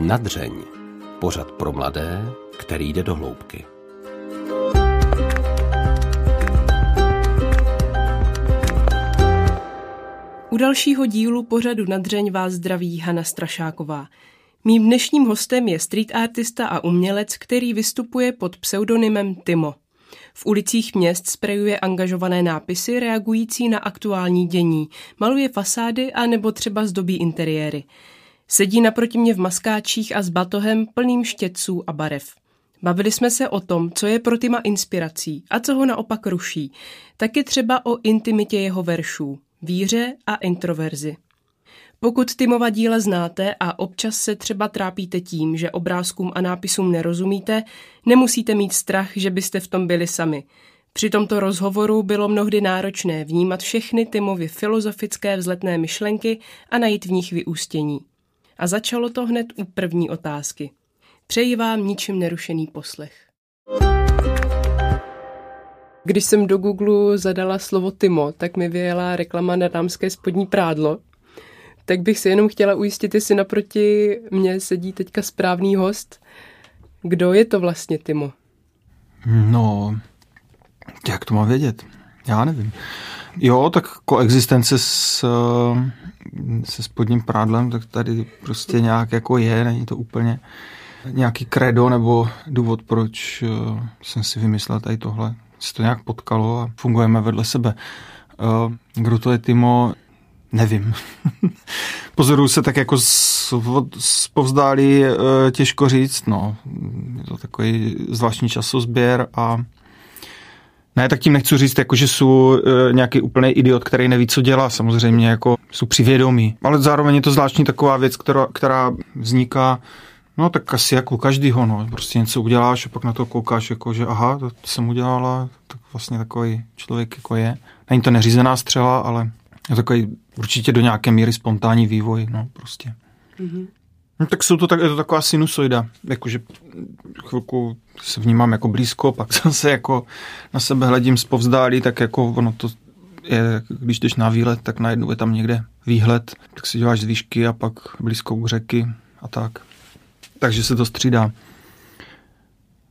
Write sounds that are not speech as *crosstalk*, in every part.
Nadřeň. Pořad pro mladé, který jde do hloubky. U dalšího dílu pořadu Nadřeň vás zdraví Hana Strašáková. Mým dnešním hostem je street artista a umělec, který vystupuje pod pseudonymem Timo. V ulicích měst sprejuje angažované nápisy reagující na aktuální dění, maluje fasády a nebo třeba zdobí interiéry. Sedí naproti mě v maskáčích a s batohem plným štětců a barev. Bavili jsme se o tom, co je pro Tima inspirací a co ho naopak ruší. Taky třeba o intimitě jeho veršů, víře a introverzi. Pokud Timova díla znáte a občas se třeba trápíte tím, že obrázkům a nápisům nerozumíte, nemusíte mít strach, že byste v tom byli sami. Při tomto rozhovoru bylo mnohdy náročné vnímat všechny Timovy filozofické vzletné myšlenky a najít v nich vyústění. A začalo to hned u první otázky. Přeji vám ničím nerušený poslech. Když jsem do Google zadala slovo Timo, tak mi vyjela reklama na dámské spodní prádlo. Tak bych se jenom chtěla ujistit, jestli naproti mě sedí teďka správný host. Kdo je to vlastně Timo? No, jak to mám vědět? Já nevím. Jo, tak koexistence s, se spodním prádlem, tak tady prostě nějak jako je, není to úplně nějaký kredo nebo důvod, proč uh, jsem si vymyslel tady tohle. Se to nějak potkalo a fungujeme vedle sebe. Uh, kdo to je Timo, nevím. *laughs* Pozoruju se tak jako z povzdálí uh, těžko říct, no. Je to takový zvláštní časozběr a ne, tak tím nechci říct, jako, že jsou e, nějaký úplný idiot, který neví, co dělá. Samozřejmě jako jsou přivědomí. Ale zároveň je to zvláštní taková věc, která, která vzniká No tak asi jako každýho, no. Prostě něco uděláš a pak na to koukáš, jako že aha, to jsem udělala, tak vlastně takový člověk jako je. Není to neřízená střela, ale je takový určitě do nějaké míry spontánní vývoj, no prostě. Mm-hmm. No, tak jsou to tak, je to taková sinusoida, jakože chvilku se vnímám jako blízko, pak *laughs* zase jako na sebe hledím z povzdálí, tak jako ono to je, když jdeš na výlet, tak najednou je tam někde výhled, tak si děláš z výšky a pak blízko u řeky a tak takže se to střídá.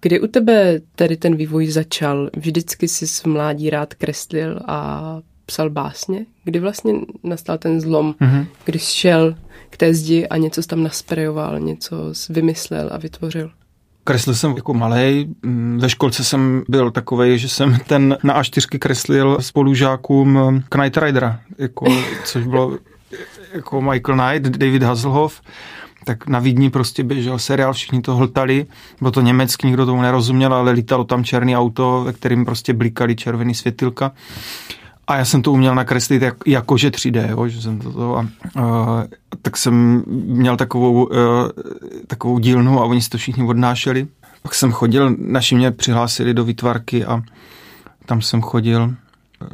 Kdy u tebe tedy ten vývoj začal? Vždycky jsi v mládí rád kreslil a psal básně? Kdy vlastně nastal ten zlom, mm-hmm. když šel k té zdi a něco tam nasprejoval, něco vymyslel a vytvořil? Kreslil jsem jako malej. Ve školce jsem byl takový, že jsem ten na A4 kreslil spolužákům Knight Ridera, jako, *laughs* což bylo jako Michael Knight, David Hasselhoff tak na Vídni prostě běžel seriál, všichni to hltali, bylo to německý, nikdo tomu nerozuměl, ale lítalo tam černý auto, ve kterým prostě blikali červený světilka. A já jsem to uměl nakreslit jak, jakože 3D, jo, že jsem to, to a, uh, tak jsem měl takovou, uh, takovou dílnu a oni si to všichni odnášeli. Pak jsem chodil, naši mě přihlásili do výtvarky a tam jsem chodil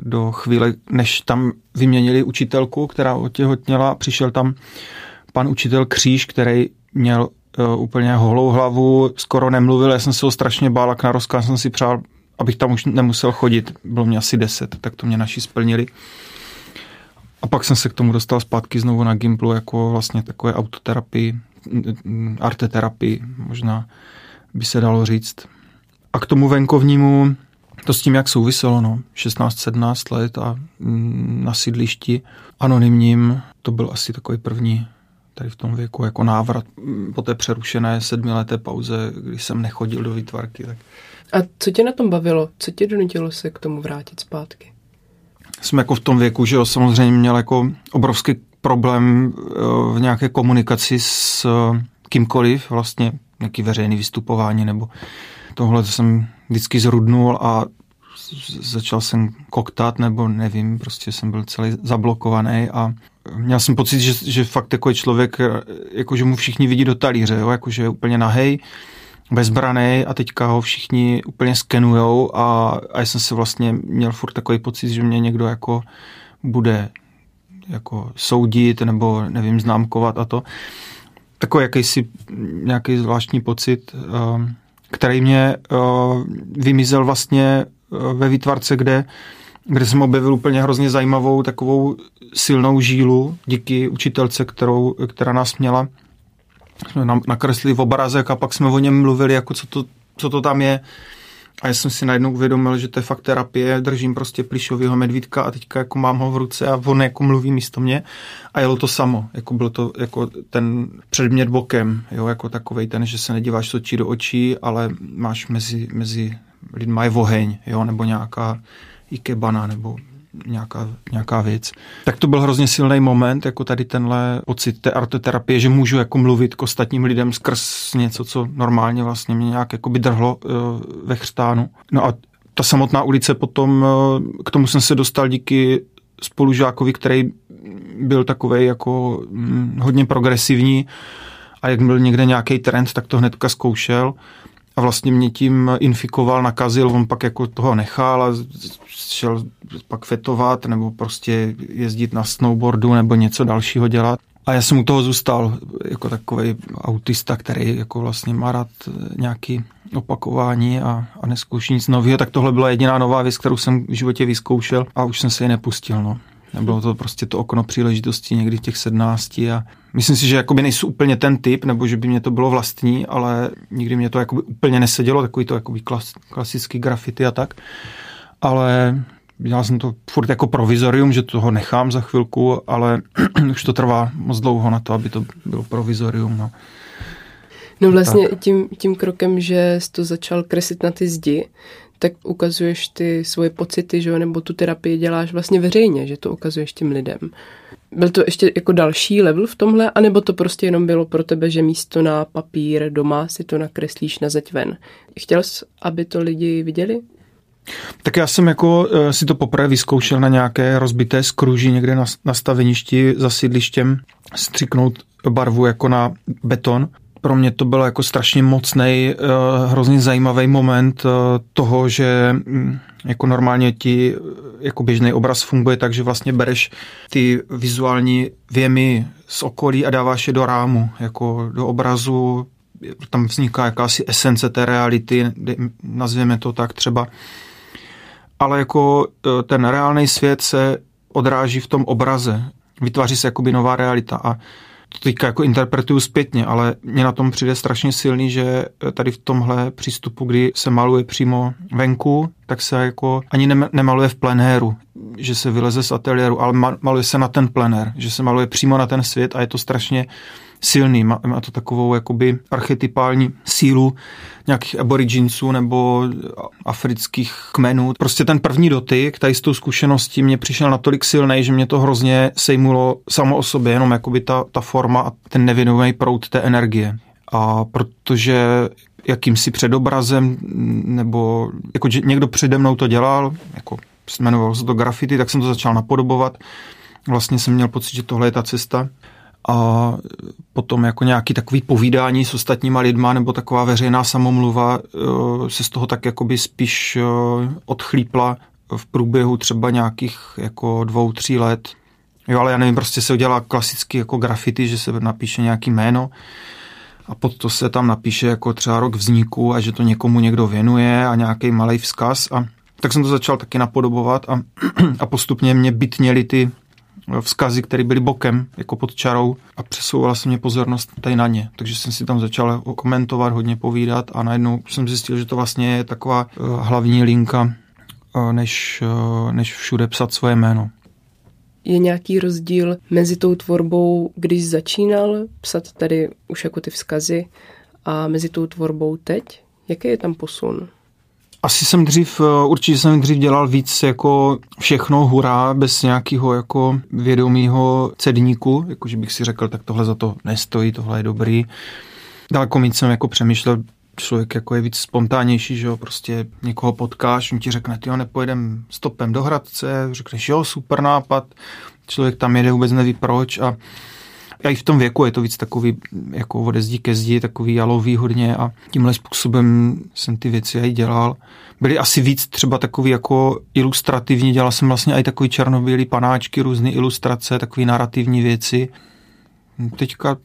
do chvíle, než tam vyměnili učitelku, která otěhotněla a přišel tam pan učitel Kříž, který měl uh, úplně holou hlavu, skoro nemluvil, já jsem se ho strašně bál, a na rozkaz jsem si přál, abych tam už nemusel chodit. Bylo mě asi deset, tak to mě naši splnili. A pak jsem se k tomu dostal zpátky znovu na Gimplu jako vlastně takové autoterapii, arteterapii, možná by se dalo říct. A k tomu venkovnímu, to s tím, jak souviselo, no, 16-17 let a mm, na sídlišti anonymním, to byl asi takový první tady v tom věku jako návrat po té přerušené sedmileté pauze, kdy jsem nechodil do výtvarky. Tak... A co tě na tom bavilo? Co tě donutilo se k tomu vrátit zpátky? Jsem jako v tom věku, že jo, samozřejmě měl jako obrovský problém eh, v nějaké komunikaci s eh, kýmkoliv, vlastně nějaký veřejný vystupování nebo tohle jsem vždycky zrudnul a začal jsem koktat nebo nevím, prostě jsem byl celý zablokovaný a měl jsem pocit, že, že fakt jako je člověk, jako že mu všichni vidí do talíře, jo, jako že je úplně nahej, bezbraný a teďka ho všichni úplně skenujou a, a já jsem se vlastně měl furt takový pocit, že mě někdo jako bude jako soudit nebo nevím, známkovat a to. Takový jakýsi nějaký zvláštní pocit, eh, který mě eh, vymizel vlastně eh, ve výtvarce, kde kde jsem objevil úplně hrozně zajímavou takovou silnou žílu díky učitelce, kterou, která nás měla jsme nakreslili v obrazek a pak jsme o něm mluvili, jako co to, co to tam je. A já jsem si najednou uvědomil, že to je fakt terapie, držím prostě plišovýho medvídka a teďka jako mám ho v ruce a on jako mluví místo mě a jelo to samo, jako byl to jako ten předmět bokem, jo, jako takovej ten, že se nedíváš z očí do očí, ale máš mezi, mezi lidma je oheň, jo, nebo nějaká ikebana, nebo nějaká, nějaká věc. Tak to byl hrozně silný moment, jako tady tenhle pocit té arteterapie, že můžu jako mluvit k ostatním lidem skrz něco, co normálně vlastně mě nějak jako by drhlo uh, ve chřtánu. No a ta samotná ulice potom, uh, k tomu jsem se dostal díky spolužákovi, který byl takový jako hm, hodně progresivní a jak byl někde nějaký trend, tak to hnedka zkoušel a vlastně mě tím infikoval, nakazil, on pak jako toho nechal a šel pak fetovat nebo prostě jezdit na snowboardu nebo něco dalšího dělat. A já jsem u toho zůstal jako takový autista, který jako vlastně má rád nějaký opakování a, a neskouší nic nového, tak tohle byla jediná nová věc, kterou jsem v životě vyzkoušel a už jsem se ji nepustil. No. Nebylo to prostě to okno příležitosti někdy těch sednácti a myslím si, že jakoby nejsou úplně ten typ, nebo že by mě to bylo vlastní, ale nikdy mě to jakoby úplně nesedělo, takový to jakoby klas, klasický grafity a tak. Ale dělal jsem to furt jako provizorium, že toho nechám za chvilku, ale *clears throat* už to trvá moc dlouho na to, aby to bylo provizorium. No. No vlastně tím, tím krokem, že jsi to začal kreslit na ty zdi, tak ukazuješ ty svoje pocity, že jo, nebo tu terapii děláš vlastně veřejně, že to ukazuješ těm lidem. Byl to ještě jako další level v tomhle, anebo to prostě jenom bylo pro tebe, že místo na papír doma si to nakreslíš na zeď ven? Chtěl jsi, aby to lidi viděli? Tak já jsem jako uh, si to poprvé vyzkoušel na nějaké rozbité skruži někde na, na staveništi za sídlištěm střiknout barvu jako na beton pro mě to bylo jako strašně mocný, eh, hrozně zajímavý moment eh, toho, že mm, jako normálně ti jako běžný obraz funguje tak, že vlastně bereš ty vizuální věmy z okolí a dáváš je do rámu, jako do obrazu, tam vzniká jakási esence té reality, nazvěme to tak třeba. Ale jako eh, ten reálný svět se odráží v tom obraze. Vytváří se jakoby nová realita a to teďka jako interpretuju zpětně, ale mě na tom přijde strašně silný, že tady v tomhle přístupu, kdy se maluje přímo venku, tak se jako ani nemaluje v plenéru, že se vyleze z ateliéru, ale maluje se na ten plenér, že se maluje přímo na ten svět a je to strašně silný. Má, má to takovou jakoby archetypální sílu nějakých aboriginců nebo afrických kmenů. Prostě ten první dotyk, tady s tou zkušeností mě přišel natolik silný, že mě to hrozně sejmulo samo o sobě, jenom jakoby ta, ta forma a ten nevědomý proud té energie. A protože jakýmsi předobrazem, nebo jako někdo přede mnou to dělal, jako jmenovalo se to graffiti, tak jsem to začal napodobovat. Vlastně jsem měl pocit, že tohle je ta cesta a potom jako nějaký takový povídání s ostatníma lidma nebo taková veřejná samomluva eh, se z toho tak jakoby spíš eh, odchlípla v průběhu třeba nějakých jako dvou, tří let. Jo, ale já nevím, prostě se udělá klasicky jako grafity, že se napíše nějaký jméno a pod to se tam napíše jako třeba rok vzniku a že to někomu někdo věnuje a nějaký malý vzkaz a tak jsem to začal taky napodobovat a, *clears throat* a postupně mě bytněly ty vzkazy, které byly bokem, jako pod čarou a přesouvala se mě pozornost tady na ně. Takže jsem si tam začal komentovat, hodně povídat a najednou jsem zjistil, že to vlastně je taková uh, hlavní linka, uh, než, uh, než všude psat svoje jméno. Je nějaký rozdíl mezi tou tvorbou, když začínal psat tady už jako ty vzkazy a mezi tou tvorbou teď? Jaký je tam posun? Asi jsem dřív, eh, určitě jsem dřív dělal víc jako všechno hurá, bez nějakého jako vědomého cedníku, jako že bych si řekl, tak tohle za to nestojí, tohle je dobrý. Daleko víc jsem jako přemýšlel, člověk jako je víc spontánnější, že jo, prostě někoho potkáš, on ti řekne, ty jo, nepojedem stopem do Hradce, řekneš, jo, super nápad, člověk tam jede, vůbec neví proč a a i v tom věku je to víc takový jako ode zdi ke zdi, takový jalový hodně a tímhle způsobem jsem ty věci i dělal. Byly asi víc třeba takový jako ilustrativní, dělal jsem vlastně i takový černobílý panáčky, různé ilustrace, takové narrativní věci. Teďka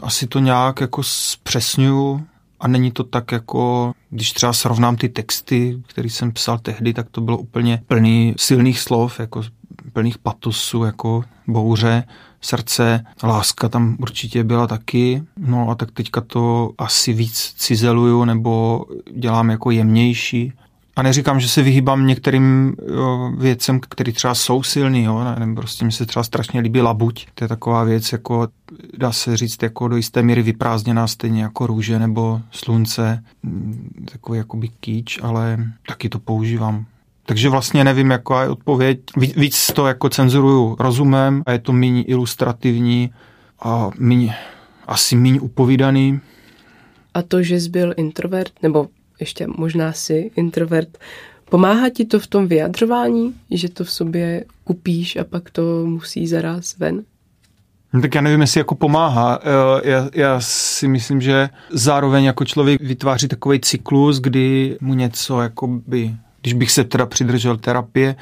asi to nějak jako zpřesňuju a není to tak jako, když třeba srovnám ty texty, které jsem psal tehdy, tak to bylo úplně plný silných slov, jako plných patosu, jako bouře, srdce, láska tam určitě byla taky, no a tak teďka to asi víc cizeluju nebo dělám jako jemnější. A neříkám, že se vyhýbám některým jo, věcem, které třeba jsou silný, jo, nevím, prostě mi se třeba strašně líbí labuť. To je taková věc, jako dá se říct, jako do jisté míry vyprázdněná, stejně jako růže nebo slunce, takový jakoby kýč, ale taky to používám. Takže vlastně nevím, jaká je odpověď. Víc to jako cenzuruju rozumem a je to méně ilustrativní a méně, asi méně upovídaný. A to, že jsi byl introvert, nebo ještě možná si introvert, pomáhá ti to v tom vyjadřování, že to v sobě kupíš a pak to musí zaraz ven? No, tak já nevím, jestli jako pomáhá. Eh, já, já si myslím, že zároveň jako člověk vytváří takový cyklus, kdy mu něco by když bych se teda přidržel terapie,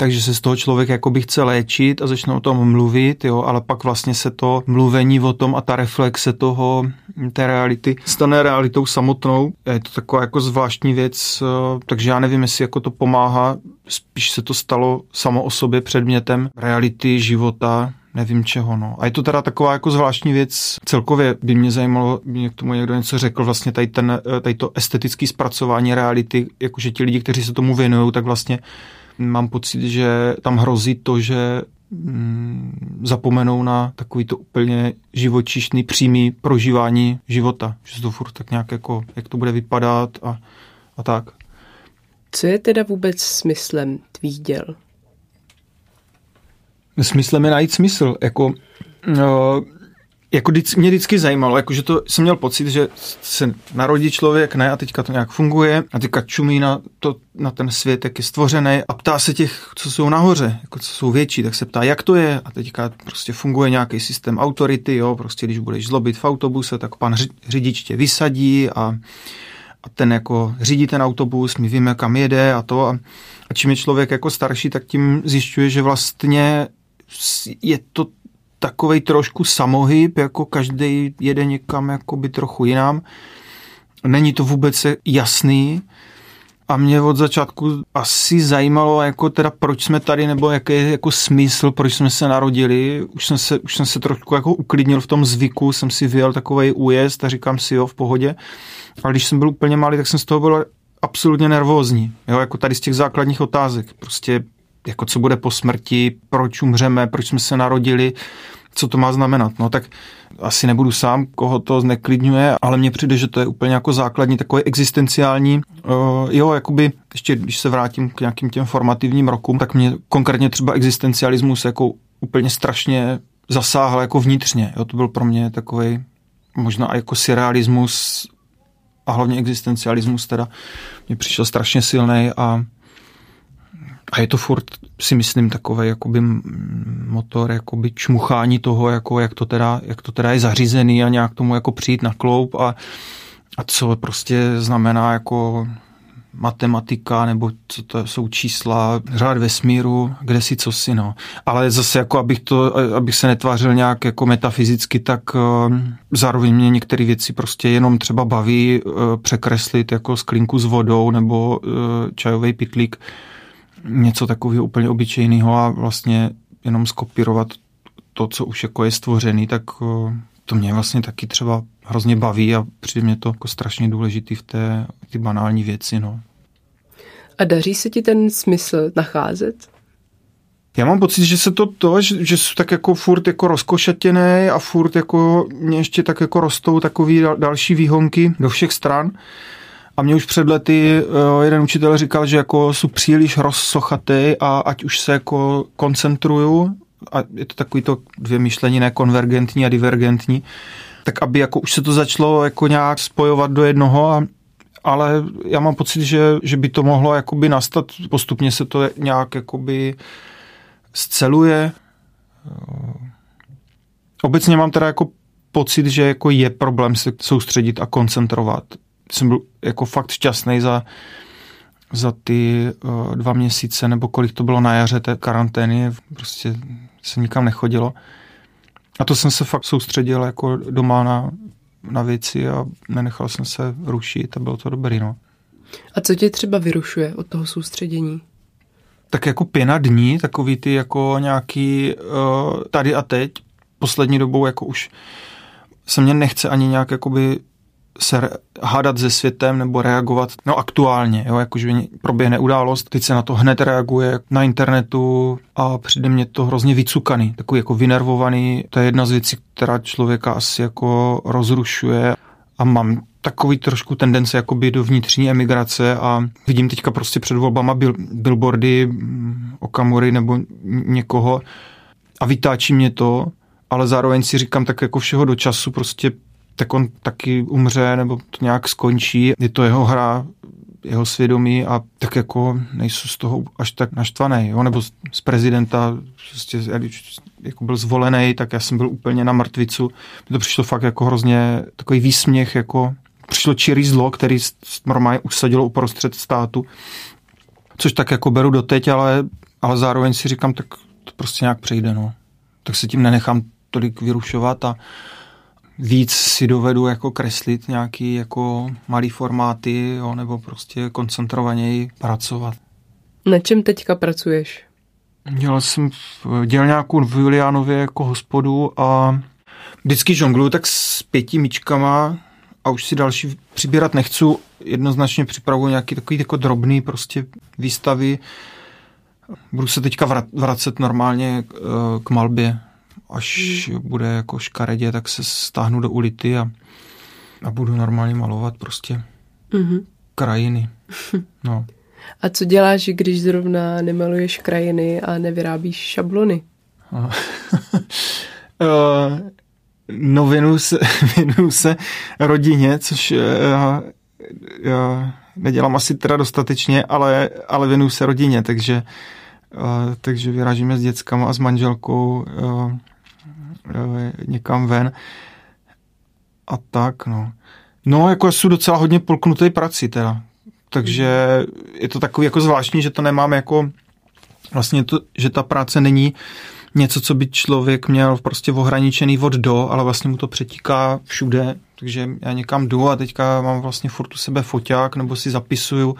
takže se z toho člověk jakoby chce léčit a začne o tom mluvit, jo, ale pak vlastně se to mluvení o tom a ta reflexe toho, té reality stane realitou samotnou. Je to taková jako zvláštní věc, eh, takže já nevím, jestli jako to pomáhá, spíš se to stalo samo o sobě předmětem reality, života, nevím čeho. No. A je to teda taková jako zvláštní věc. Celkově by mě zajímalo, by mě k tomu někdo něco řekl, vlastně tady, ten, tady to estetické zpracování reality, jakože ti lidi, kteří se tomu věnují, tak vlastně mám pocit, že tam hrozí to, že mm, zapomenou na takový to úplně živočišný, přímý prožívání života. Že to furt tak nějak jako, jak to bude vypadat a, a tak. Co je teda vůbec smyslem tvých děl? Smyslem je najít smysl. Jako, no, jako vždycky, mě vždycky zajímalo, jako, že to jsem měl pocit, že se narodí člověk, ne, a teďka to nějak funguje, a teďka čumí na, to, na ten svět, jak je stvořený a ptá se těch, co jsou nahoře, jako co jsou větší, tak se ptá, jak to je, a teďka prostě funguje nějaký systém autority, jo, prostě když budeš zlobit v autobuse, tak pan řidič tě vysadí a, a ten jako řídí ten autobus, my víme, kam jede a to a, a čím je člověk jako starší, tak tím zjišťuje, že vlastně je to takový trošku samohyb, jako každý jede někam jakoby trochu jinam. Není to vůbec jasný a mě od začátku asi zajímalo, jako teda proč jsme tady, nebo jaký je jako smysl, proč jsme se narodili. Už jsem se, už jsem se trošku jako uklidnil v tom zvyku, jsem si vyjel takový újezd a říkám si jo, v pohodě. Ale když jsem byl úplně malý, tak jsem z toho byl absolutně nervózní. Jo, jako tady z těch základních otázek. Prostě jako co bude po smrti, proč umřeme, proč jsme se narodili, co to má znamenat. No tak asi nebudu sám, koho to zneklidňuje, ale mně přijde, že to je úplně jako základní, takový existenciální. Uh, jo, jakoby, ještě když se vrátím k nějakým těm formativním rokům, tak mě konkrétně třeba existencialismus jako úplně strašně zasáhl jako vnitřně. Jo, to byl pro mě takový možná jako surrealismus a hlavně existencialismus teda mě přišel strašně silný a a je to furt, si myslím, takový jakoby motor, jakoby čmuchání toho, jako jak, to teda, jak to teda je zařízený a nějak tomu jako přijít na kloup a, a co prostě znamená jako matematika, nebo co to jsou čísla, řád vesmíru, kde si co si, no. Ale zase jako, abych, to, abych se netvářil nějak jako metafyzicky, tak uh, zároveň mě některé věci prostě jenom třeba baví uh, překreslit jako sklinku s vodou nebo uh, čajový pitlík něco takového úplně obyčejného a vlastně jenom skopírovat to, co už jako je stvořený, tak to mě vlastně taky třeba hrozně baví a přijde mě to jako strašně důležitý v té ty banální věci. No. A daří se ti ten smysl nacházet? Já mám pocit, že se to, to že, že jsou tak jako furt jako rozkošatěné a furt jako mě ještě tak jako rostou takový další výhonky do všech stran. A mě už před lety uh, jeden učitel říkal, že jako jsou příliš rozsochatý a ať už se jako koncentruju, a je to takový to dvě myšlení, ne konvergentní a divergentní, tak aby jako už se to začalo jako nějak spojovat do jednoho a ale já mám pocit, že, že by to mohlo jakoby nastat, postupně se to nějak jakoby sceluje. Obecně mám teda jako pocit, že jako je problém se soustředit a koncentrovat jsem byl jako fakt šťastný za, za ty uh, dva měsíce, nebo kolik to bylo na jaře té karantény, prostě se nikam nechodilo. A to jsem se fakt soustředil jako doma na, na věci a nenechal jsem se rušit a bylo to dobrý, no. A co tě třeba vyrušuje od toho soustředění? tak jako pěna dní, takový ty jako nějaký uh, tady a teď, poslední dobou jako už se mě nechce ani nějak jakoby se hádat se světem nebo reagovat no aktuálně, jo, jakože proběhne událost, teď se na to hned reaguje na internetu a přijde mě to hrozně vycukaný, takový jako vynervovaný, to je jedna z věcí, která člověka asi jako rozrušuje. A mám takový trošku tendence jakoby do vnitřní emigrace a vidím teďka prostě před volbama bil, billboardy mm, Okamury nebo někoho a vytáčí mě to, ale zároveň si říkám tak jako všeho do času prostě tak on taky umře nebo to nějak skončí. Je to jeho hra, jeho svědomí a tak jako nejsou z toho až tak naštvaný, jo? nebo z prezidenta, prostě, když jako byl zvolený, tak já jsem byl úplně na mrtvicu. Mně to přišlo fakt jako hrozně takový výsměch, jako přišlo čirý zlo, který normálně usadilo uprostřed státu, což tak jako beru doteď, ale, ale zároveň si říkám, tak to prostě nějak přejde, no. Tak se tím nenechám tolik vyrušovat a, víc si dovedu jako kreslit nějaký jako malý formáty, jo, nebo prostě koncentrovaněji pracovat. Na čem teďka pracuješ? Dělal jsem, dělal nějakou v Juliánově jako hospodu a vždycky žongluju tak s pěti míčkama a už si další přibírat nechci. Jednoznačně připravuji nějaký takový jako drobný prostě výstavy. Budu se teďka vracet normálně eh, k malbě až hmm. bude jako škaredě, tak se stáhnu do ulity a, a budu normálně malovat prostě hmm. krajiny. *laughs* No. A co děláš, když zrovna nemaluješ krajiny a nevyrábíš šablony? *laughs* Eh, no věnuju se, *laughs* věnuju se rodině, což já, eh, já nedělám asi teda dostatečně, ale, ale věnuju se rodině, takže, uh, takže vyrážíme s dětskama a s manželkou Eh, někam ven a tak, no. No, jako jsou docela hodně polknutý prací teda. Takže je to takový jako zvláštní, že to nemám jako vlastně to, že ta práce není něco, co by člověk měl prostě ohraničený od do, ale vlastně mu to přetíká všude, takže já někam jdu a teďka mám vlastně furt u sebe foťák nebo si zapisuju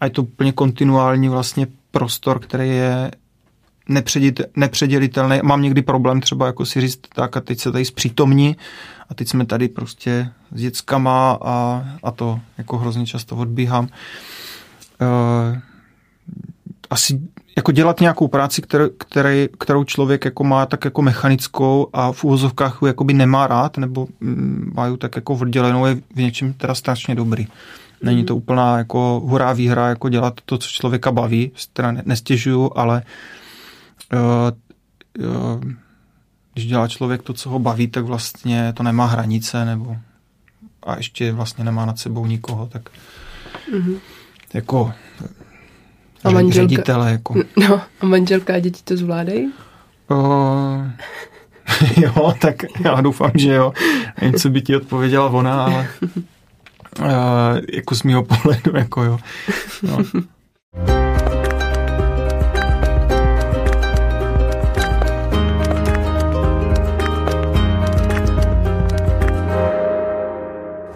a je to úplně kontinuální vlastně prostor, který je nepředělitelný. Mám někdy problém třeba jako si říct, tak a teď se tady zpřítomní a teď jsme tady prostě s dětskama a, a to jako hrozně často odbíhám. Uh, asi jako dělat nějakou práci, kterou, který, kterou člověk jako má tak jako mechanickou a v úvozovkách jako by nemá rád, nebo mm, má ju tak jako oddělenou, je v něčem teda strašně dobrý. Není to úplná jako hurá výhra, jako dělat to, co člověka baví, teda nestěžuju, ale uh, když dělá člověk to, co ho baví, tak vlastně to nemá hranice, nebo a ještě vlastně nemá nad sebou nikoho, tak mm-hmm. jako a manželka, ředitele. Jako. *laughs* No, a manželka a děti to zvládají? Uh, *laughs* jo, tak já doufám, že jo. Nevím, co by ti odpověděla ona, ale uh, *laughs* jako z mého pohledu, jako jo. No.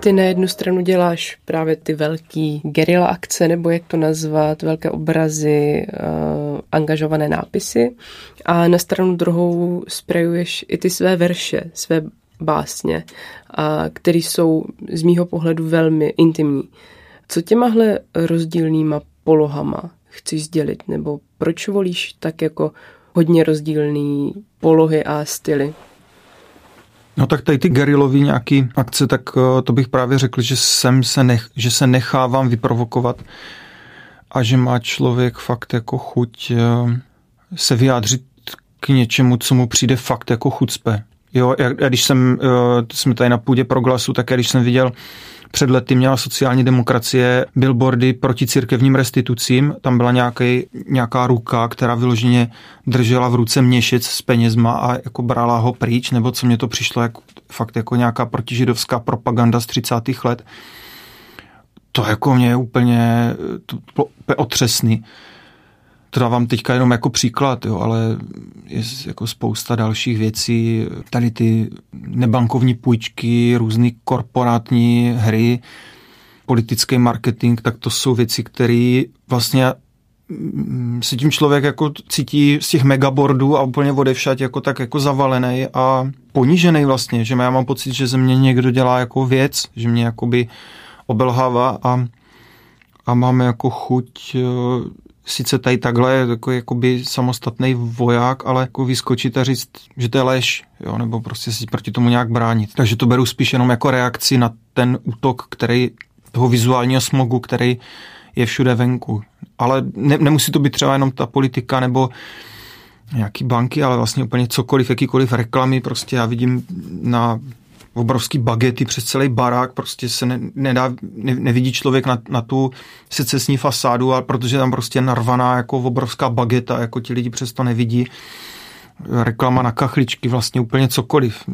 Ty na jednu stranu děláš právě ty velký gerila akce, nebo jak to nazvat, velké obrazy, uh, angažované nápisy a na stranu druhou sprejuješ i ty své verše, své básně, a které jsou z mýho pohledu velmi intimní. Co těmahle rozdílnýma polohama chceš sdělit, nebo proč volíš tak jako hodně rozdílné polohy a styly? No tak tady ty gerilový nějaký akce, tak eh, to bych právě řekl, že, jsem se nech, že se nechávám vyprovokovat a že má člověk fakt jako chuť eh, se vyjádřit k něčemu, co mu přijde fakt jako chucpe. Jo, já, já když jsem, eh, jsme tady na půdě pro glasu, tak já když jsem viděl před lety měla sociální demokracie billboardy proti církevním restitucím. Tam byla nějaký, nějaká ruka, která vyloženě držela v ruce měšec s penězma a jako brala ho pryč, nebo co mě to přišlo jako, fakt jako nějaká protižidovská propaganda z 30. let. To jako mě je úplně to, otřesný to dávám teďka jenom jako příklad, jo, ale je jako spousta dalších věcí. Tady ty nebankovní půjčky, různé korporátní hry, politický marketing, tak to jsou věci, které vlastně mm, se tím člověk jako cítí z těch megabordů a úplně odevšat jako tak jako zavalený a ponížený vlastně, že já mám pocit, že ze mě někdo dělá jako věc, že mě jakoby obelhává a, a máme jako chuť sice tady takhle jako jakoby samostatný voják, ale jako vyskočit a říct, že to je lež, jo, nebo prostě si proti tomu nějak bránit. Takže to beru spíš jenom jako reakci na ten útok, který toho vizuálního smogu, který je všude venku. Ale ne, nemusí to být třeba jenom ta politika nebo nějaký banky, ale vlastně úplně cokoliv, jakýkoliv reklamy, prostě já vidím na obrovský bagety přes celý barák, prostě se ne, nedá, ne, nevidí člověk na, na tu secesní fasádu, ale protože tam prostě narvaná jako obrovská bageta, jako ti lidi přesto nevidí. Reklama na kachličky, vlastně úplně cokoliv.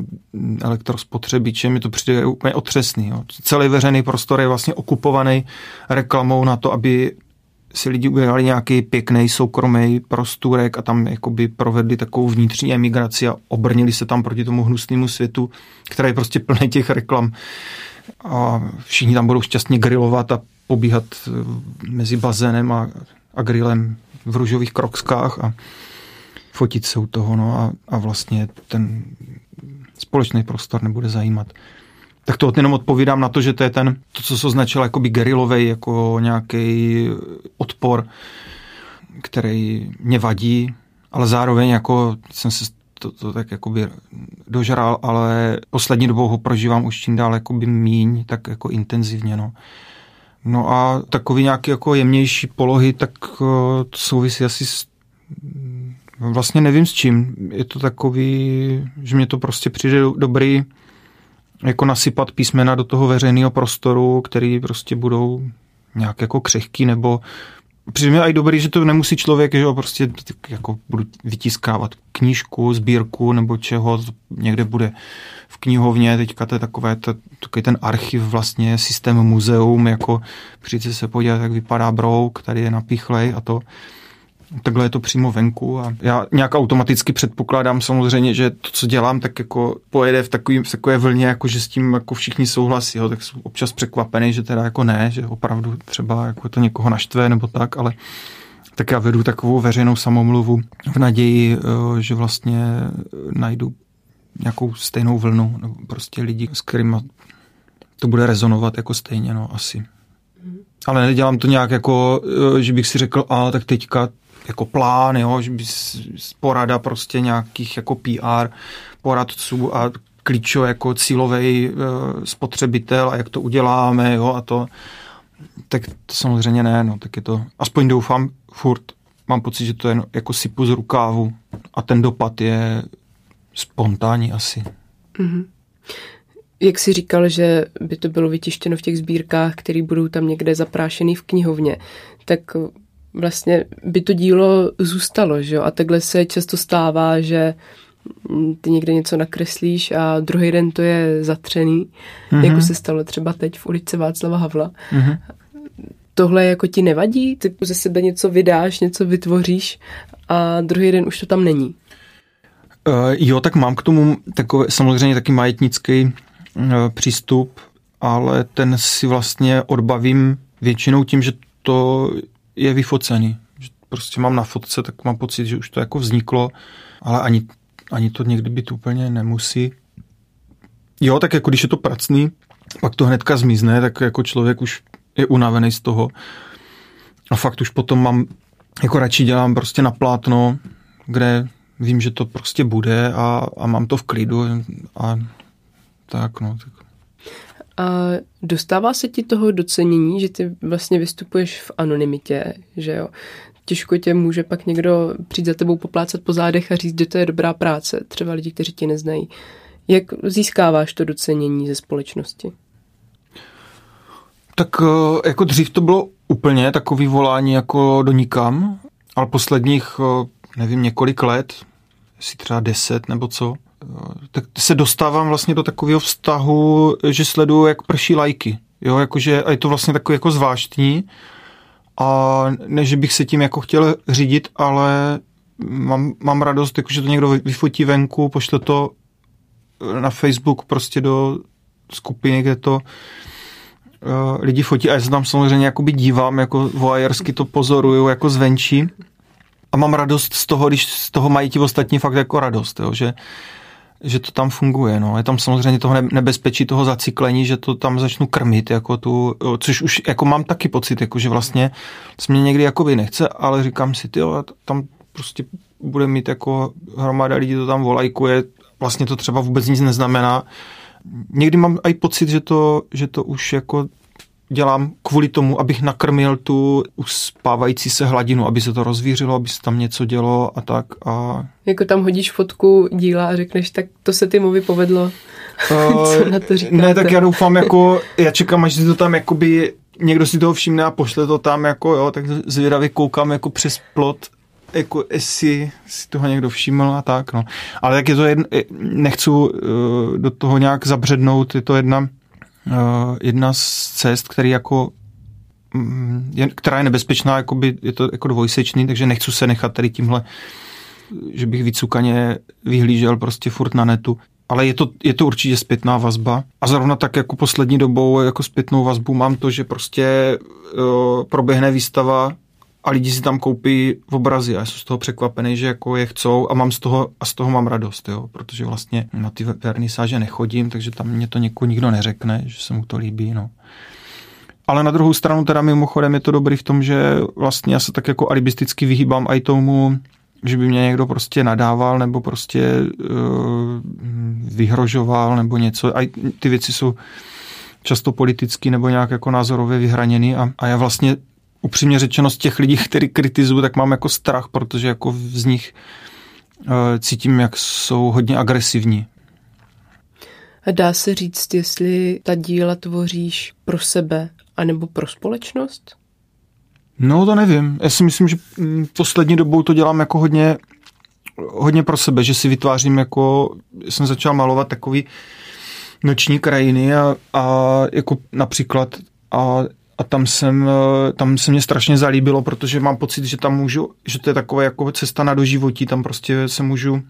Elektrospotřebiče, mi to přijde úplně otřesný. Jo. Celý veřejný prostor je vlastně okupovaný reklamou na to, aby si lidi udělali nějaký pěkný soukromý prostůrek a tam jakoby provedli takovou vnitřní emigraci a obrnili se tam proti tomu hnusnému světu, který je prostě plný těch reklam. A všichni tam budou šťastně grilovat a pobíhat eh, mezi bazénem a, a grillem v růžových krokskách a fotit se u toho, no a, a vlastně ten společný prostor nebude zajímat tak to jenom odpovídám na to, že to je ten, to, co se označilo jako gerilovej, jako nějaký odpor, který mě vadí, ale zároveň jako jsem se to, to tak jakoby dožral, ale poslední dobou ho prožívám už čím dál jakoby míň, tak jako intenzivně, no. No a takový nějaký jako jemnější polohy, tak eh, to souvisí asi s vlastně nevím s čím. Je to takový, že mě to prostě přijde dobrý, jako nasypat písmena do toho veřejného prostoru, který prostě budou nějak jako křehký nebo Přijde mi i dobrý, že to nemusí člověk, že ho prostě jako budu vytiskávat knížku, sbírku nebo čeho, někde bude v knihovně, teďka to je takové, to, takový ten archiv vlastně, systém muzeum, jako přijďte se podívat, jak vypadá brouk, tady je napíchlej a to takhle je to přímo venku a já nějak automaticky předpokládám samozřejmě, že to, co dělám, tak jako pojede v, takový, v takové vlně, jako že s tím jako všichni souhlasí, jo, tak jsem občas překvapený, že teda jako ne, že opravdu třeba jako to někoho naštve nebo tak, ale tak já vedu takovou veřejnou samomluvu v naději, eh, že vlastně najdu nějakou stejnou vlnu, nebo prostě lidi, s kterými to bude rezonovat jako stejně, no asi. Ale nedělám to nějak jako, eh, že bych si řekl, a tak teďka jako plán, jo, že by porada prostě nějakých jako PR poradců a klíčo jako cílový e, spotřebitel a jak to uděláme, jo, a to, tak to samozřejmě ne, no, tak je to, aspoň doufám, furt mám pocit, že to je jako sypu z rukávu a ten dopad je spontánní asi. Mm-hmm. Jak jsi říkal, že by to bylo vytištěno v těch sbírkách, které budou tam někde zaprášený v knihovně, tak vlastně by to dílo zůstalo, že jo? A takhle se často stává, že ty někde něco nakreslíš a druhý den to je zatřený, mm-hmm. jako se stalo třeba teď v ulici Václava Havla. Mm-hmm. Tohle jako ti nevadí? Ty ze sebe něco vydáš, něco vytvoříš a druhý den už to tam není. Uh, jo, tak mám k tomu takový, samozřejmě taky majetnický uh, přístup, ale ten si vlastně odbavím většinou tím, že to je vyfocený. Prostě mám na fotce, tak mám pocit, že už to jako vzniklo, ale ani, ani to někdy být úplně nemusí. Jo, tak jako když je to pracný, pak to hnedka zmizne, tak jako člověk už je unavený z toho. A fakt už potom mám, jako radši dělám prostě na plátno, kde vím, že to prostě bude a, a mám to v klidu a tak no. Tak. A dostává se ti toho docenění, že ty vlastně vystupuješ v anonymitě, že jo? Těžko tě může pak někdo přijít za tebou poplácat po zádech a říct, že to je dobrá práce, třeba lidi, kteří tě neznají. Jak získáváš to docenění ze společnosti? Tak eh, jako dřív to bylo úplně takový volání jako do nikam, ale posledních, eh, nevím, několik let, si třeba deset nebo co, tak se dostávám vlastně do takového vztahu, že sleduju, jak prší lajky. Jo, jakože a je to vlastně takový jako zvláštní. A ne, že bych se tím jako chtěl řídit, ale mám, mám radost, jako, že to někdo vyfotí venku, pošle to na Facebook prostě do skupiny, kde to lidi fotí a já se tam samozřejmě jakoby dívám, jako voajersky to pozoruju jako zvenčí a mám radost z toho, když z toho mají ti ostatní fakt jako radost, jo, že, že to tam funguje. No. Je tam samozřejmě toho nebezpečí toho zacyklení, že to tam začnu krmit, jako tu, což už jako mám taky pocit, jako že vlastně se mě někdy jakoby nechce, ale říkám si, ty tam prostě bude mít jako hromada lidí to tam volajkuje, vlastně to třeba vůbec nic neznamená. Někdy mám i pocit, že to, že to už jako dělám kvůli tomu, abych nakrmil tu uspávající se hladinu, aby se to rozvířilo, aby se tam něco dělo a tak. A... Jako tam hodíš fotku díla a řekneš, tak to se Timovi povedlo. Uh, *laughs* Co na to říkáte? Ne, tak já doufám, jako, já čekám, až si to tam jakoby někdo si toho všimne a pošle to tam, jako jo, tak zvědavě koukám jako přes plot jako jestli si toho někdo všiml a tak, no. Ale tak je to jedna, nechci uh, do toho nějak zabřednout, je to jedna, jedna z cest, který jako um, je, která je nebezpečná, jakoby, je to jako dvojsečný, takže nechci se nechat tady tímhle, že bych vycukaně vyhlížel prostě furt na netu. Ale je to, je to určitě zpětná vazba. A zrovna tak jako poslední dobou jako zpětnou vazbu mám to, že prostě uh, proběhne výstava a lidi si tam koupí v obrazy a já jsem z toho překvapený, že jako je chcou a mám z toho, a z toho mám radost, jo, protože vlastně na ty vernisáže nechodím, takže tam mě to někoho nikdo neřekne, že se mu to líbí, no. Ale na druhou stranu teda mimochodem je to dobrý v tom, že vlastně já se tak jako alibisticky vyhýbám i tomu, že by mě někdo prostě nadával nebo prostě uh, vyhrožoval nebo něco. A ty věci jsou často politicky nebo nějak jako názorově vyhraněny a, a já vlastně upřímně řečeno z těch lidí, který kritizují, tak mám jako strach, protože jako z nich uh, cítím, jak jsou hodně agresivní. A dá se říct, jestli ta díla tvoříš pro sebe anebo pro společnost? No to nevím. Já si myslím, že poslední dobou to dělám jako hodně, hodně pro sebe, že si vytvářím jako, jsem začal malovat takový noční krajiny a, a jako například a a tam jsem, eh, tam se mě strašně zalíbilo, protože mám pocit, že tam můžu, že to je taková jako cesta na doživotí, tam prostě se můžu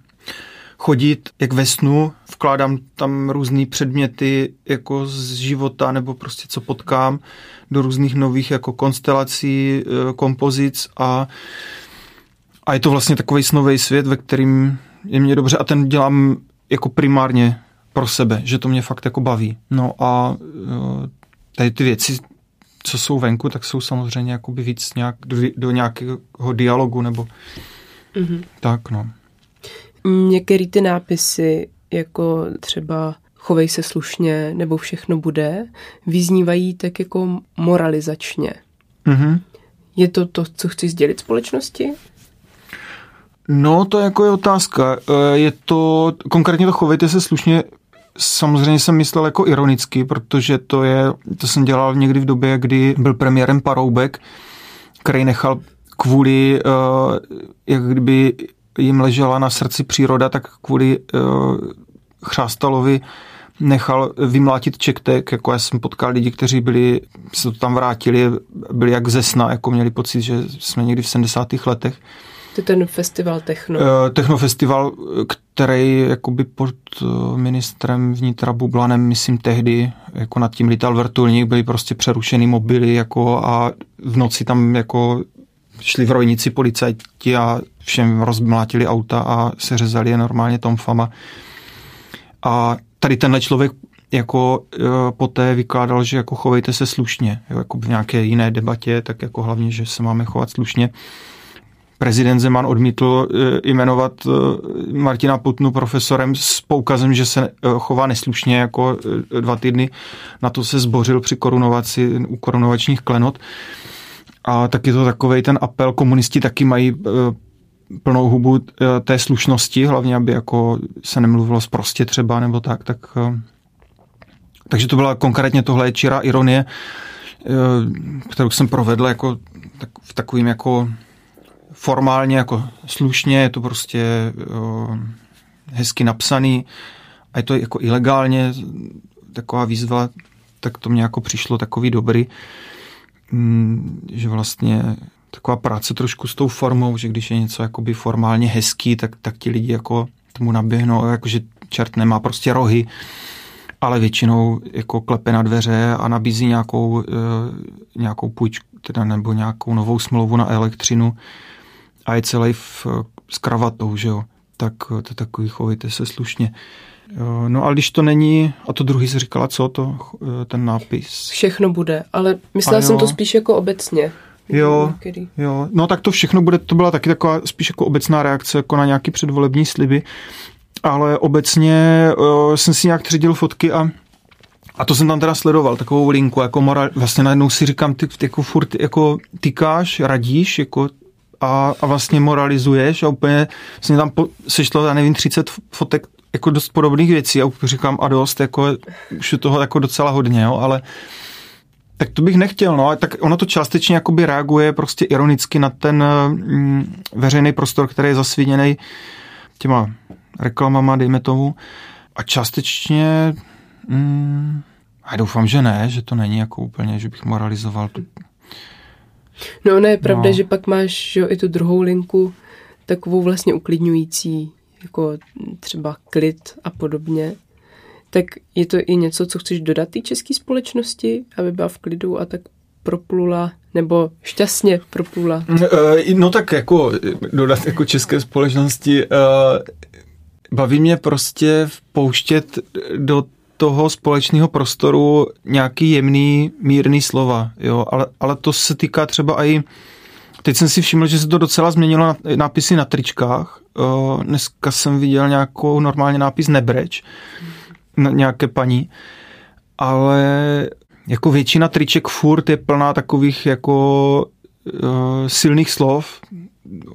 chodit jak ve snu, vkládám tam různé předměty jako z života nebo prostě co potkám do různých nových jako konstelací, eh, kompozic a, a je to vlastně takový snový svět, ve kterým je mě dobře a ten dělám jako primárně pro sebe, že to mě fakt jako baví. No a eh, tady ty věci co jsou venku, tak jsou samozřejmě jakoby víc nějak do, do nějakého dialogu nebo mm-hmm. tak, no. Některé ty nápisy, jako třeba chovej se slušně nebo všechno bude, vyznívají tak jako moralizačně. Mm-hmm. Je to to, co chci sdělit společnosti? No, to jako je otázka. E, je to, konkrétně to chovejte se slušně, Samozřejmě jsem myslel jako ironicky, protože to je, to jsem dělal někdy v době, kdy byl premiérem Paroubek, který nechal kvůli, uh, jak kdyby jim ležela na srdci příroda, tak kvůli uh, Chrástalovi nechal vymlátit čektek, jako já jsem potkal lidi, kteří byli, se to tam vrátili, byli jak ze sna, jako měli pocit, že jsme někdy v 70. letech. To ten festival Techno. Uh, technofestival, který jakoby pod eh, ministrem vnitra Bublanem, myslím tehdy, jako nad tím lítal vrtulník, byly prostě přerušený mobily jako a v noci tam jako šli v rojnici policajti a všem rozmlátili auta a seřezali je normálně tomfama. A tady tenhle člověk jako e, poté vykládal, že jako chovejte se slušně, jo, jako v nějaké jiné debatě, tak jako hlavně, že se máme chovat slušně prezident Zeman odmítl eh, jmenovat eh, Martina Putnu profesorem s poukazem, že se eh, chová neslušně jako dva týdny. Na to se zbořil při korunovaci u korunovačních klenot. A taky to takový ten apel, komunisti taky mají plnou hubu té slušnosti, hlavně aby jako se nemluvilo zprostě třeba nebo tak, tak takže to byla konkrétně tohle čirá ironie, kterou jsem provedl jako tak, v takovým jako formálně jako slušně, je to prostě o, hezky napsaný a je to jako ilegálně taková výzva, tak to mě jako přišlo takový dobrý, mm, že vlastně taková práce trošku s tou formou, že když je něco jakoby formálně hezký, tak, tak ti lidi jako tomu naběhnou, jakože čert nemá prostě rohy, ale většinou jako klepe na dveře a nabízí nějakou, nějakou půjčku, teda nebo nějakou novou smlouvu na elektřinu a je celý v, s kravatou, že jo. Tak to je takový, chovejte se slušně. No a když to není, a to druhý si říkala, co to, ten nápis? Všechno bude, ale myslela jsem to spíš jako obecně. Jo, jo, no tak to všechno bude, to byla taky taková spíš jako obecná reakce jako na nějaký předvolební sliby, ale obecně uh, jsem si nějak tředil fotky a a to jsem tam teda sledoval, takovou linku, jako moral, vlastně najednou si říkám, ty jako furt jako tykáš, radíš, jako a, a vlastně moralizuješ a úplně vlastně tam po, sešlo, já nevím, 30 fotek jako dost podobných věcí a říkám a dost, jako už je toho jako docela hodně, jo, ale tak to bych nechtěl, no, ale tak ono to částečně jakoby reaguje prostě ironicky na ten mm, veřejný prostor, který je zasvíněný těma reklamama, dejme tomu, a částečně mm, a doufám, že ne, že to není jako úplně, že bych moralizoval. No ne, je pravda, no. že pak máš že, i tu druhou linku, takovou vlastně uklidňující, jako třeba klid a podobně. Tak je to i něco, co chceš dodat té české společnosti, aby byla v klidu a tak proplula, nebo šťastně proplula? Eh, no tak jako dodat jako české společnosti, eh, baví mě prostě vpouštět do toho společného prostoru nějaký jemný, mírný slova, jo, ale, ale to se týká třeba i Teď jsem si všiml, že se to docela změnilo na nápisy na tričkách. Dneska jsem viděl nějakou normálně nápis nebreč, na nějaké paní, ale jako většina triček furt je plná takových jako uh, silných slov,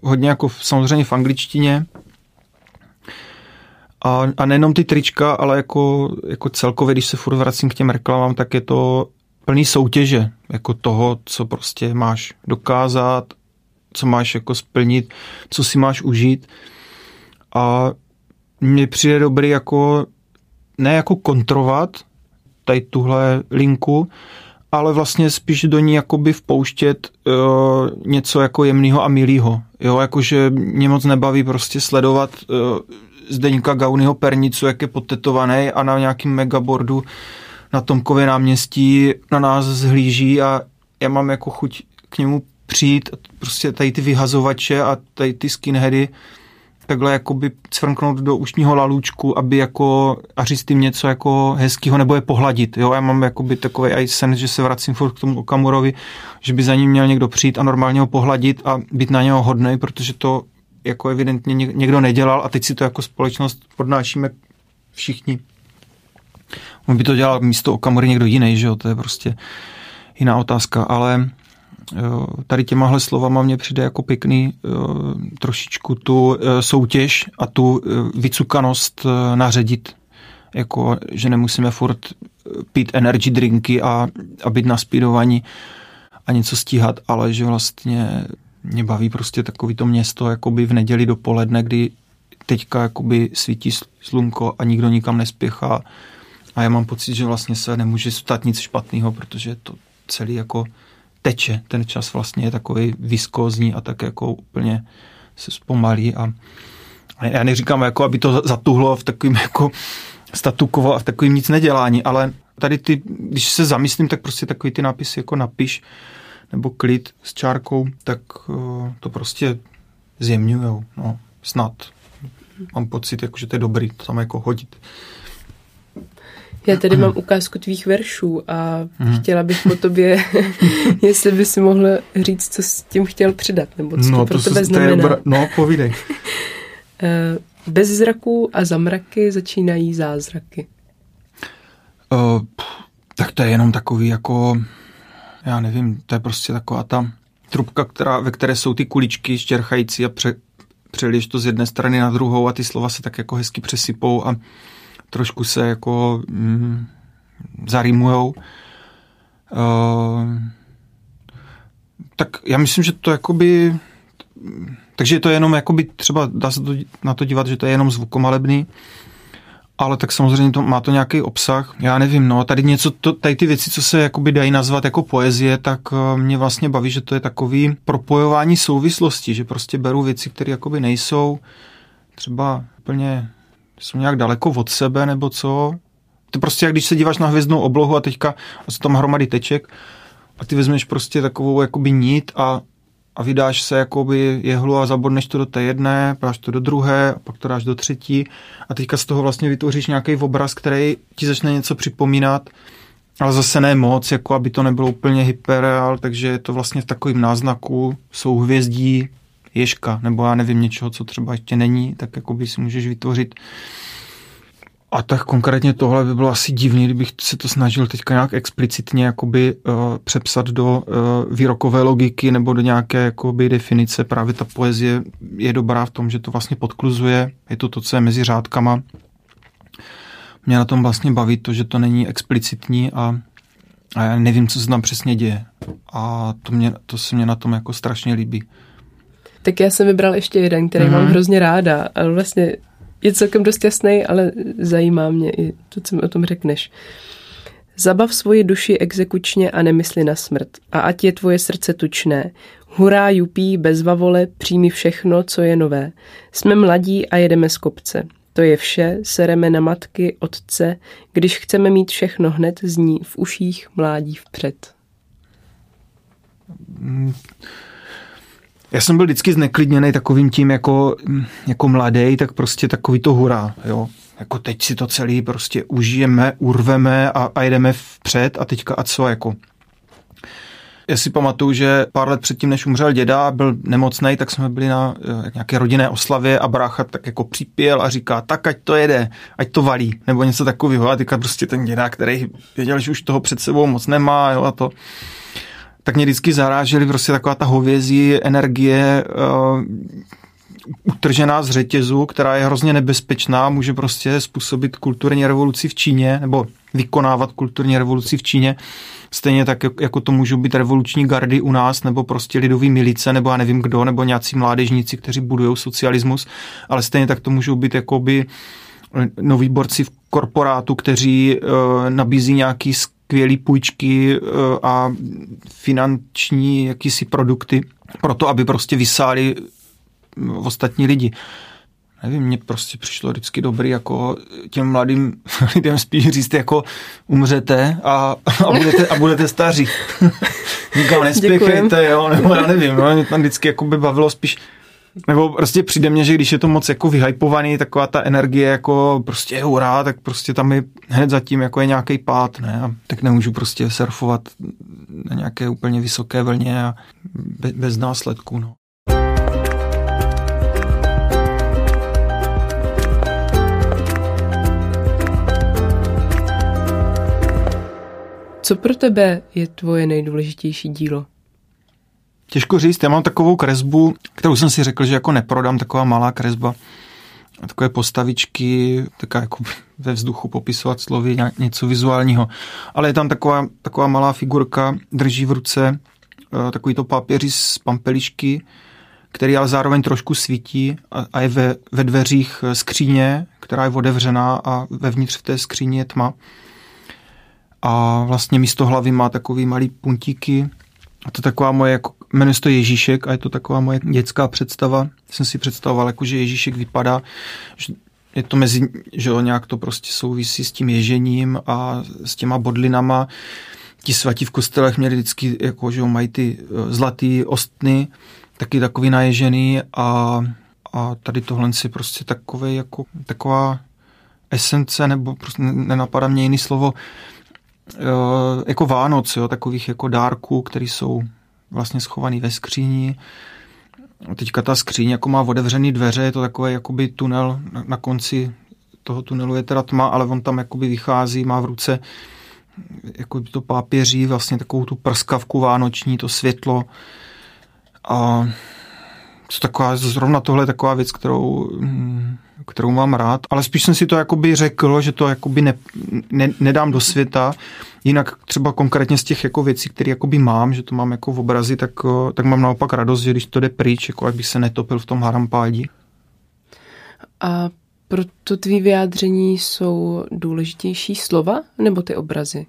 hodně jako samozřejmě v angličtině, a, a nejenom ty trička, ale jako, jako celkově, když se furt vracím k těm reklamám, tak je to plný soutěže, jako toho, co prostě máš dokázat, co máš jako splnit, co si máš užít. A mně přijde dobrý jako, ne jako kontrovat tady tuhle linku, ale vlastně spíš do ní jakoby vpouštět uh, něco jako jemného a milého. Jo, jakože mě moc nebaví prostě sledovat uh, Zdeňka Gaunyho pernicu, jak je potetovaný a na nějakým megabordu na Tomkově náměstí na nás zhlíží a já mám jako chuť k němu přijít prostě tady ty vyhazovače a tady ty skinheady takhle jakoby cvrknout do ušního lalůčku, aby jako a říct jim něco jako hezkýho nebo je pohladit. Jo? Já mám jakoby takový i sen, že se vracím furt k tomu Okamurovi, že by za ním měl někdo přijít a normálně ho pohladit a být na něho hodný, protože to jako evidentně někdo nedělal a teď si to jako společnost podnášíme všichni. On by to dělal místo Okamury někdo jiný, že jo, to je prostě jiná otázka, ale jo, tady těmahle slovama mě přijde jako pěkný jo, trošičku tu jo, soutěž a tu vycukanost naředit, jako, že nemusíme furt pít energy drinky a, a být na speedovaní a něco stíhat, ale že vlastně mě baví prostě takový to město jakoby v neděli dopoledne, kdy teďka jakoby svítí slunko a nikdo nikam nespěchá. A já mám pocit, že vlastně se nemůže stát nic špatného, protože to celý jako teče, ten čas vlastně je takový viskózní a tak jako úplně se zpomalí a, a já neříkám jako, aby to zatuhlo v takovým jako statukovo a v takovým nic nedělání, ale tady ty, když se zamyslím, tak prostě takový ty nápisy jako napiš, nebo klid s čárkou, tak uh, to prostě zjemňujou, no, snad. Mám pocit, jako, že to je dobrý, to tam jako hodit. Já tady *clears throat* mám ukázku tvých veršů a hmm. chtěla bych po tobě, *laughs* *laughs* jestli by si mohl říct, co s tím chtěl přidat, nebo co no, to pro to tebe znamená. Dobra... No, povídej. *laughs* Eh, bez zraků a zamraky začínají zázraky. Uh, tak to je jenom takový jako já nevím, to je prostě taková ta trubka, která, ve které jsou ty kuličky štěrchající a pře, přeliš to z jedné strany na druhou a ty slova se tak jako hezky přesypou a trošku se jako mm, zarimujou. Uh, tak já myslím, že to jakoby takže je to jenom jakoby třeba dá se to, na to dívat, že to je jenom zvukomalebný ale tak samozřejmě to, má to nějaký obsah. Já nevím, no, tady něco, to, tady ty věci, co se jakoby dají nazvat jako poezie, tak uh, mě vlastně baví, že to je takový propojování souvislosti, že prostě beru věci, které jakoby nejsou třeba úplně, jsou nějak daleko od sebe nebo co, to prostě jak když se díváš na hvězdnou oblohu a teďka a tam hromady teček a ty vezmeš prostě takovou jakoby nit a, a vydáš se jakoby jehlu a zabodneš to do té jedné, dáš to do druhé, a pak to dáš do třetí. A teďka z toho vlastně vytvoříš nějaký obraz, který ti začne něco připomínat, ale zase ne moc, jako aby to nebylo úplně hyperreal, takže je to vlastně v takovém náznaku souhvězdí, ježka, nebo já nevím, něčeho, co třeba ještě není, tak jako by si můžeš vytvořit a tak konkrétně tohle by bylo asi divný, kdybych se to snažil teďka nějak explicitně jakoby uh, přepsat do uh, výrokové logiky nebo do nějaké jakoby definice. Právě ta poezie je dobrá v tom, že to vlastně podkluzuje, je to to, co je mezi řádkama. Mě na tom vlastně baví to, že to není explicitní a, a já nevím, co se tam přesně děje. A to, mě, to se mě na tom jako strašně líbí. Tak já jsem vybral ještě jeden, který mm-hmm. mám hrozně ráda, ale vlastně je celkem dost jasný, ale zajímá mě i to, co mi o tom řekneš. Zabav svoji duši exekučně a nemysli na smrt. A ať je tvoje srdce tučné. Hurá, jupí, vole, přijmi všechno, co je nové. Jsme mladí a jedeme z kopce. To je vše, sereme na matky, otce, když chceme mít všechno hned zní v uších mládí vpřed. Mm já jsem byl vždycky zneklidněný takovým tím jako, jako mladý, tak prostě takový to hurá, jo. Jako teď si to celý prostě užijeme, urveme a, a jedeme vpřed a teďka a co jako. Já si pamatuju, že pár let předtím, než umřel děda, byl nemocný, tak jsme byli na eh, nějaké rodinné oslavě a brácha tak jako připěl a říká, tak ať to jede, ať to valí, nebo něco takového. A teďka prostě ten děda, který věděl, že už toho před sebou moc nemá, jo, a to tak mě vždycky zarážely prostě taková ta hovězí energie uh, utržená z řetězu, která je hrozně nebezpečná, může prostě způsobit kulturní revoluci v Číně, nebo vykonávat kulturní revoluci v Číně. Stejně tak, jako to můžou být revoluční gardy u nás, nebo prostě lidový milice, nebo já nevím kdo, nebo nějací mládežníci, kteří budují socialismus, ale stejně tak to můžou být jakoby noví borci v korporátu, kteří uh, nabízí nějaký skvělé půjčky eh, a finanční jakýsi produkty pro to, aby prostě vysáli mm, ostatní lidi. Nevím, mně prostě přišlo vždycky dobrý jako těm mladým *laughs* lidem spíš říct jako umřete a, a, budete, a budete staří. *laughs* Nikam nespěchejte, jo, nebo já nevím, no, mě tam vždycky jako by bavilo spíš nebo prostě přijde mně, že když je to moc jako vyhypovaný, taková ta energie jako prostě hurá, tak prostě tam je hned zatím jako je nějaký pád, ne? A tak nemůžu prostě surfovat na nějaké úplně vysoké vlně a bez, následků, no. Co pro tebe je tvoje nejdůležitější dílo? Těžko říct, já mám takovou kresbu, kterou jsem si řekl, že jako neprodám, taková malá kresba, takové postavičky, taká jako ve vzduchu popisovat slovy, něco vizuálního. Ale je tam taková, taková malá figurka, drží v ruce uh, takový to papěří z pampelišky, který ale zároveň trošku svítí a, a je ve, ve dveřích skříně, která je otevřená a vevnitř v té skříni je tma. A vlastně místo hlavy má takový malý puntíky. A to taková moje jako Jmenuje se to Ježíšek a je to taková moje dětská představa. Jsem si představoval, jako, že Ježíšek vypadá, že je to mezi, že jo, nějak to prostě souvisí s tím ježením a s těma bodlinama. Ti svatí v kostelech měli vždycky, jako, že jo, mají ty eh, zlatý ostny, taky takový naježený a, a tady tohle si prostě takový, jako, taková esence, nebo prostě nenapadá mě jiný slovo, eh, jako Vánoc, jo, takových jako dárků, které jsou vlastně schovaný ve skříni. Teďka ta skříň jako má otevřený dveře, je to takový jakoby tunel, na, na konci toho tunelu je teda tma, ale on tam jakoby vychází, má v ruce jako to pápěří, vlastně takovou tu prskavku vánoční, to světlo. A to taková, zrovna tohle je taková věc, kterou, kterou mám rád, ale spíš jsem si to jakoby řekl, že to jakoby ne, ne, nedám do světa, Jinak třeba konkrétně z těch jako věcí, které jakoby mám, že to mám jako v obrazi, tak, eh, tak mám naopak radost, že když to jde pryč, jako jak bych se netopil v tom harampádí. A pro to tvý vyjádření jsou důležitější slova nebo ty obrazy?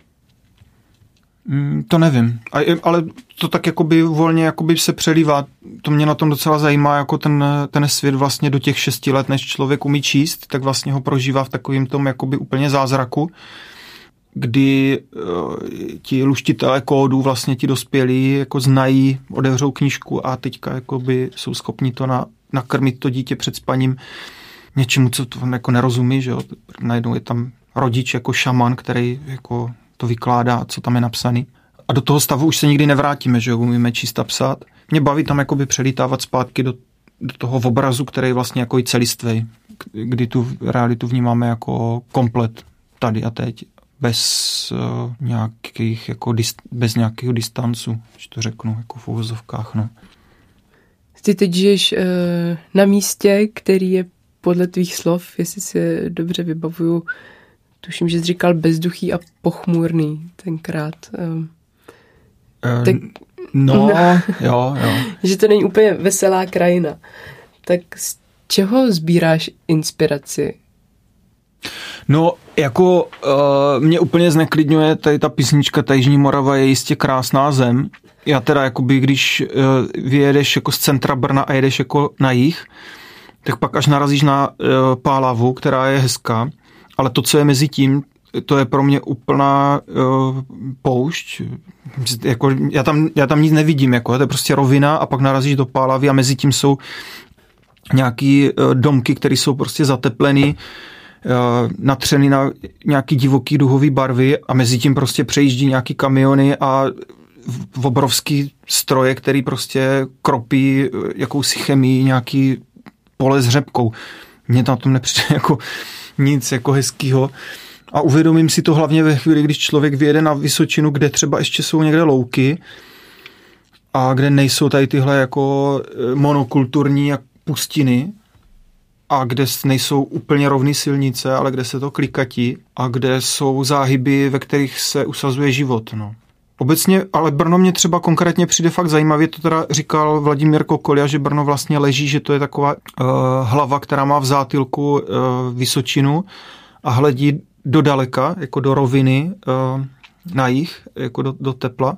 Mm, to nevím, A, ale to tak jakoby volně jakoby se přelívá. To mě na tom docela zajímá, jako ten, ten svět vlastně do těch šesti let, než člověk umí číst, tak vlastně ho prožívá v takovém tom jakoby úplně zázraku kdy uh, ti luštitelé kódů, vlastně ti dospělí, jako znají, odevřou knížku a teďka jakoby jsou schopni to na, nakrmit to dítě před spaním něčemu, co to jako nerozumí, že jo. Najednou je tam rodič jako šaman, který jako to vykládá, co tam je napsaný. A do toho stavu už se nikdy nevrátíme, že jo, umíme číst a psát. Mě baví tam jakoby přelítávat zpátky do, do toho obrazu, který je vlastně jako i celistvý, kdy tu realitu vnímáme jako komplet tady a teď, bez uh, nějakých, jako dist, bez nějakého distancu, že to řeknu, jako v uvozovkách, no. Ty teď žiješ uh, na místě, který je podle tvých slov, jestli si dobře vybavuju, tuším, že jsi říkal bezduchý a pochmurný tenkrát. Um, tak, no, no, *laughs* jo, jo. že to není úplně veselá krajina. Tak z čeho sbíráš inspiraci? No, jako uh, mě úplně zneklidňuje tady ta písnička Ta Jižní Morava je jistě krásná zem. Já teda, jakoby, když uh, vyjedeš jako z centra Brna a jedeš jako na jich, tak pak až narazíš na uh, Pálavu, která je hezká, ale to, co je mezi tím, to je pro mě úplná uh, poušť. Jako, já, tam, já tam nic nevidím, jako, to je prostě rovina a pak narazíš do Pálavy a mezi tím jsou nějaký uh, domky, které jsou prostě zateplený, uh, natřený na nějaký divoký duhový barvy a mezi tím prostě přejíždí nějaký kamiony a v obrovský stroje, který prostě kropí jakousi chemii, nějaký pole s řepkou. Mně na tom nepřijde *laughs* jako nic jako hezkýho. A uvědomím si to hlavně ve chvíli, když člověk vyjede na Vysočinu, kde třeba ještě jsou někde louky a kde nejsou tady tyhle jako e, monokulturní pustiny a kde nejsou úplně rovné silnice, ale kde se to klikatí a kde jsou záhyby, ve kterých se usazuje život. No. Obecně, ale Brno mě třeba konkrétně přijde fakt zajímavě, to teda říkal Vladimír Kokolia, že Brno vlastně leží, že to je taková uh, hlava, která má v zátylku uh, Vysočinu a hledí do daleka, jako do roviny uh, na jich, jako do, do tepla.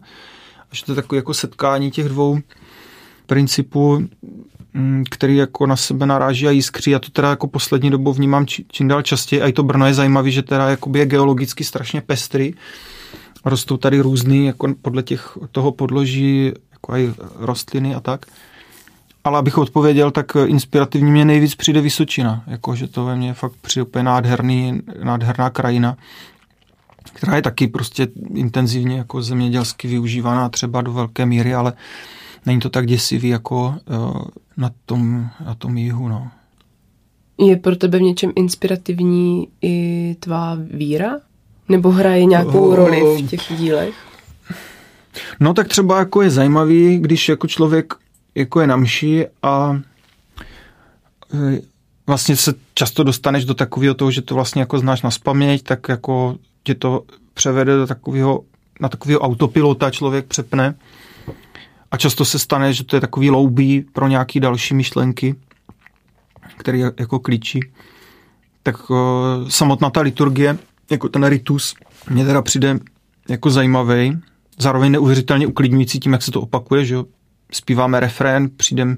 A že to je takové jako setkání těch dvou principů, mm, který jako na sebe naráží a jiskří. A to teda jako poslední dobou vnímám či, čím dál častěji. A i to Brno je zajímavé, že teda je geologicky strašně pestrý. Rostou tady různý, jako podle těch, toho podloží, jako i rostliny a tak ale abych odpověděl, tak inspirativní mě nejvíc přijde Vysočina, jako, že to ve mně fakt přijde úplně nádherný, nádherná krajina, která je taky prostě intenzivně jako zemědělsky využívaná třeba do velké míry, ale není to tak děsivý jako uh, na, tom, na tom jihu. No. Je pro tebe v něčem inspirativní i tvá víra? Nebo hraje nějakou roli v těch dílech? No tak třeba jako je zajímavý, když jako člověk jako je na mši a e, vlastně se často dostaneš do takového toho, že to vlastně jako znáš na spaměť, tak jako tě to převede do takového, na takového autopilota člověk přepne a často se stane, že to je takový loubí pro nějaký další myšlenky, který jako klíčí. Tak o, e, samotná ta liturgie, jako ten ritus, mě teda přijde jako zajímavý, zároveň neuvěřitelně uklidňující tím, jak se to opakuje, že jo, zpíváme refrén, přijdeme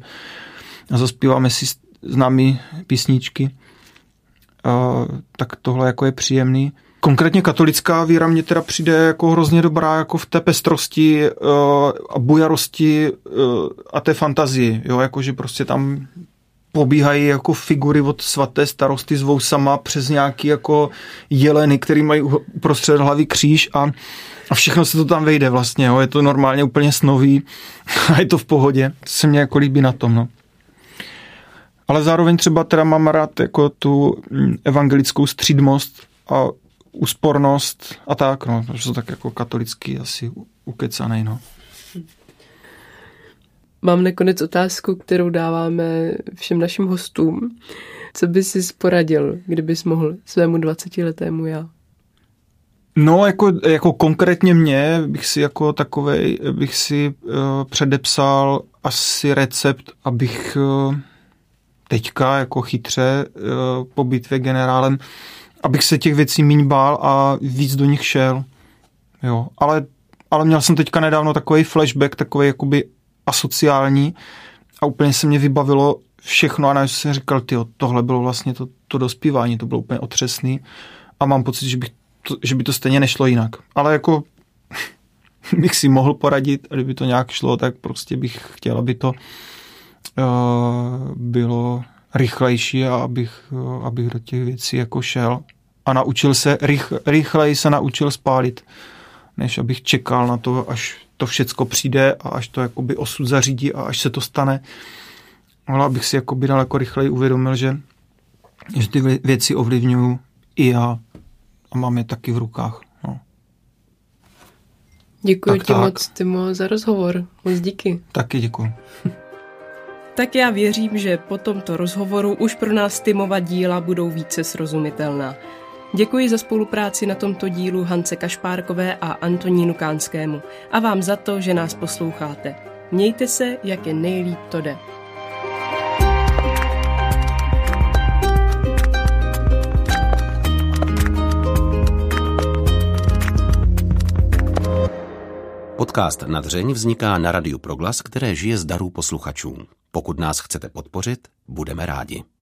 a zaspíváme si známé písničky. A, tak tohle jako je příjemný. Konkrétně katolická víra mě teda přijde jako hrozně dobrá jako v té pestrosti uh, a bujarosti uh, a té fantazii, jo, jakože prostě tam pobíhají jako figury od svaté starosty s vousama přes nějaký jako jeleny, který mají uprostřed hlavy kříž a a všechno se to tam vejde vlastně, jo. je to normálně úplně snový *laughs* a je to v pohodě. To se mě jako líbí na tom, no. Ale zároveň třeba teda mám rád jako tu mm, evangelickou střídmost a úspornost a tak, no, že jsou tak jako katolický asi ukecanej, no. Mám nakonec otázku, kterou dáváme všem našim hostům. Co by si poradil, kdybys mohl svému 20-letému já? No, jako, jako konkrétně mě bych si jako takovej, bych si uh, předepsal asi recept, abych uh, teďka jako chytře uh, po bitvě generálem, abych se těch věcí míň bál a víc do nich šel. Jo, ale, ale měl jsem teďka nedávno takový flashback, takový jakoby asociální a úplně se mě vybavilo všechno a najednou jsem říkal, ty tohle bylo vlastně to, to dospívání, to bylo úplně otřesný. A mám pocit, že bych to, že by to stejně nešlo jinak. Ale jako *laughs* bych si mohl poradit, kdyby to nějak šlo, tak prostě bych chtěl, aby to uh, bylo rychlejší a abych, uh, abych do těch věcí jako šel. A naučil se, rych, rychleji se naučil spálit, než abych čekal na to, až to všecko přijde a až to jakoby osud zařídí a až se to stane. Ale abych si jakoby daleko rychleji uvědomil, že, že ty věci ovlivňuju i já a mám je taky v rukách. No. Děkuji ti tak. moc, Timo, za rozhovor. Moc díky. Taky děkuji. *laughs* tak já věřím, že po tomto rozhovoru už pro nás Timova díla budou více srozumitelná. Děkuji za spolupráci na tomto dílu Hance Kašpárkové a Antonínu Kánskému a vám za to, že nás posloucháte. Mějte se, jak je nejlíp to jde. Podcast Nadřeň vzniká na Radiu Proglas, které žije z darů posluchačů. Pokud nás chcete podpořit, budeme rádi.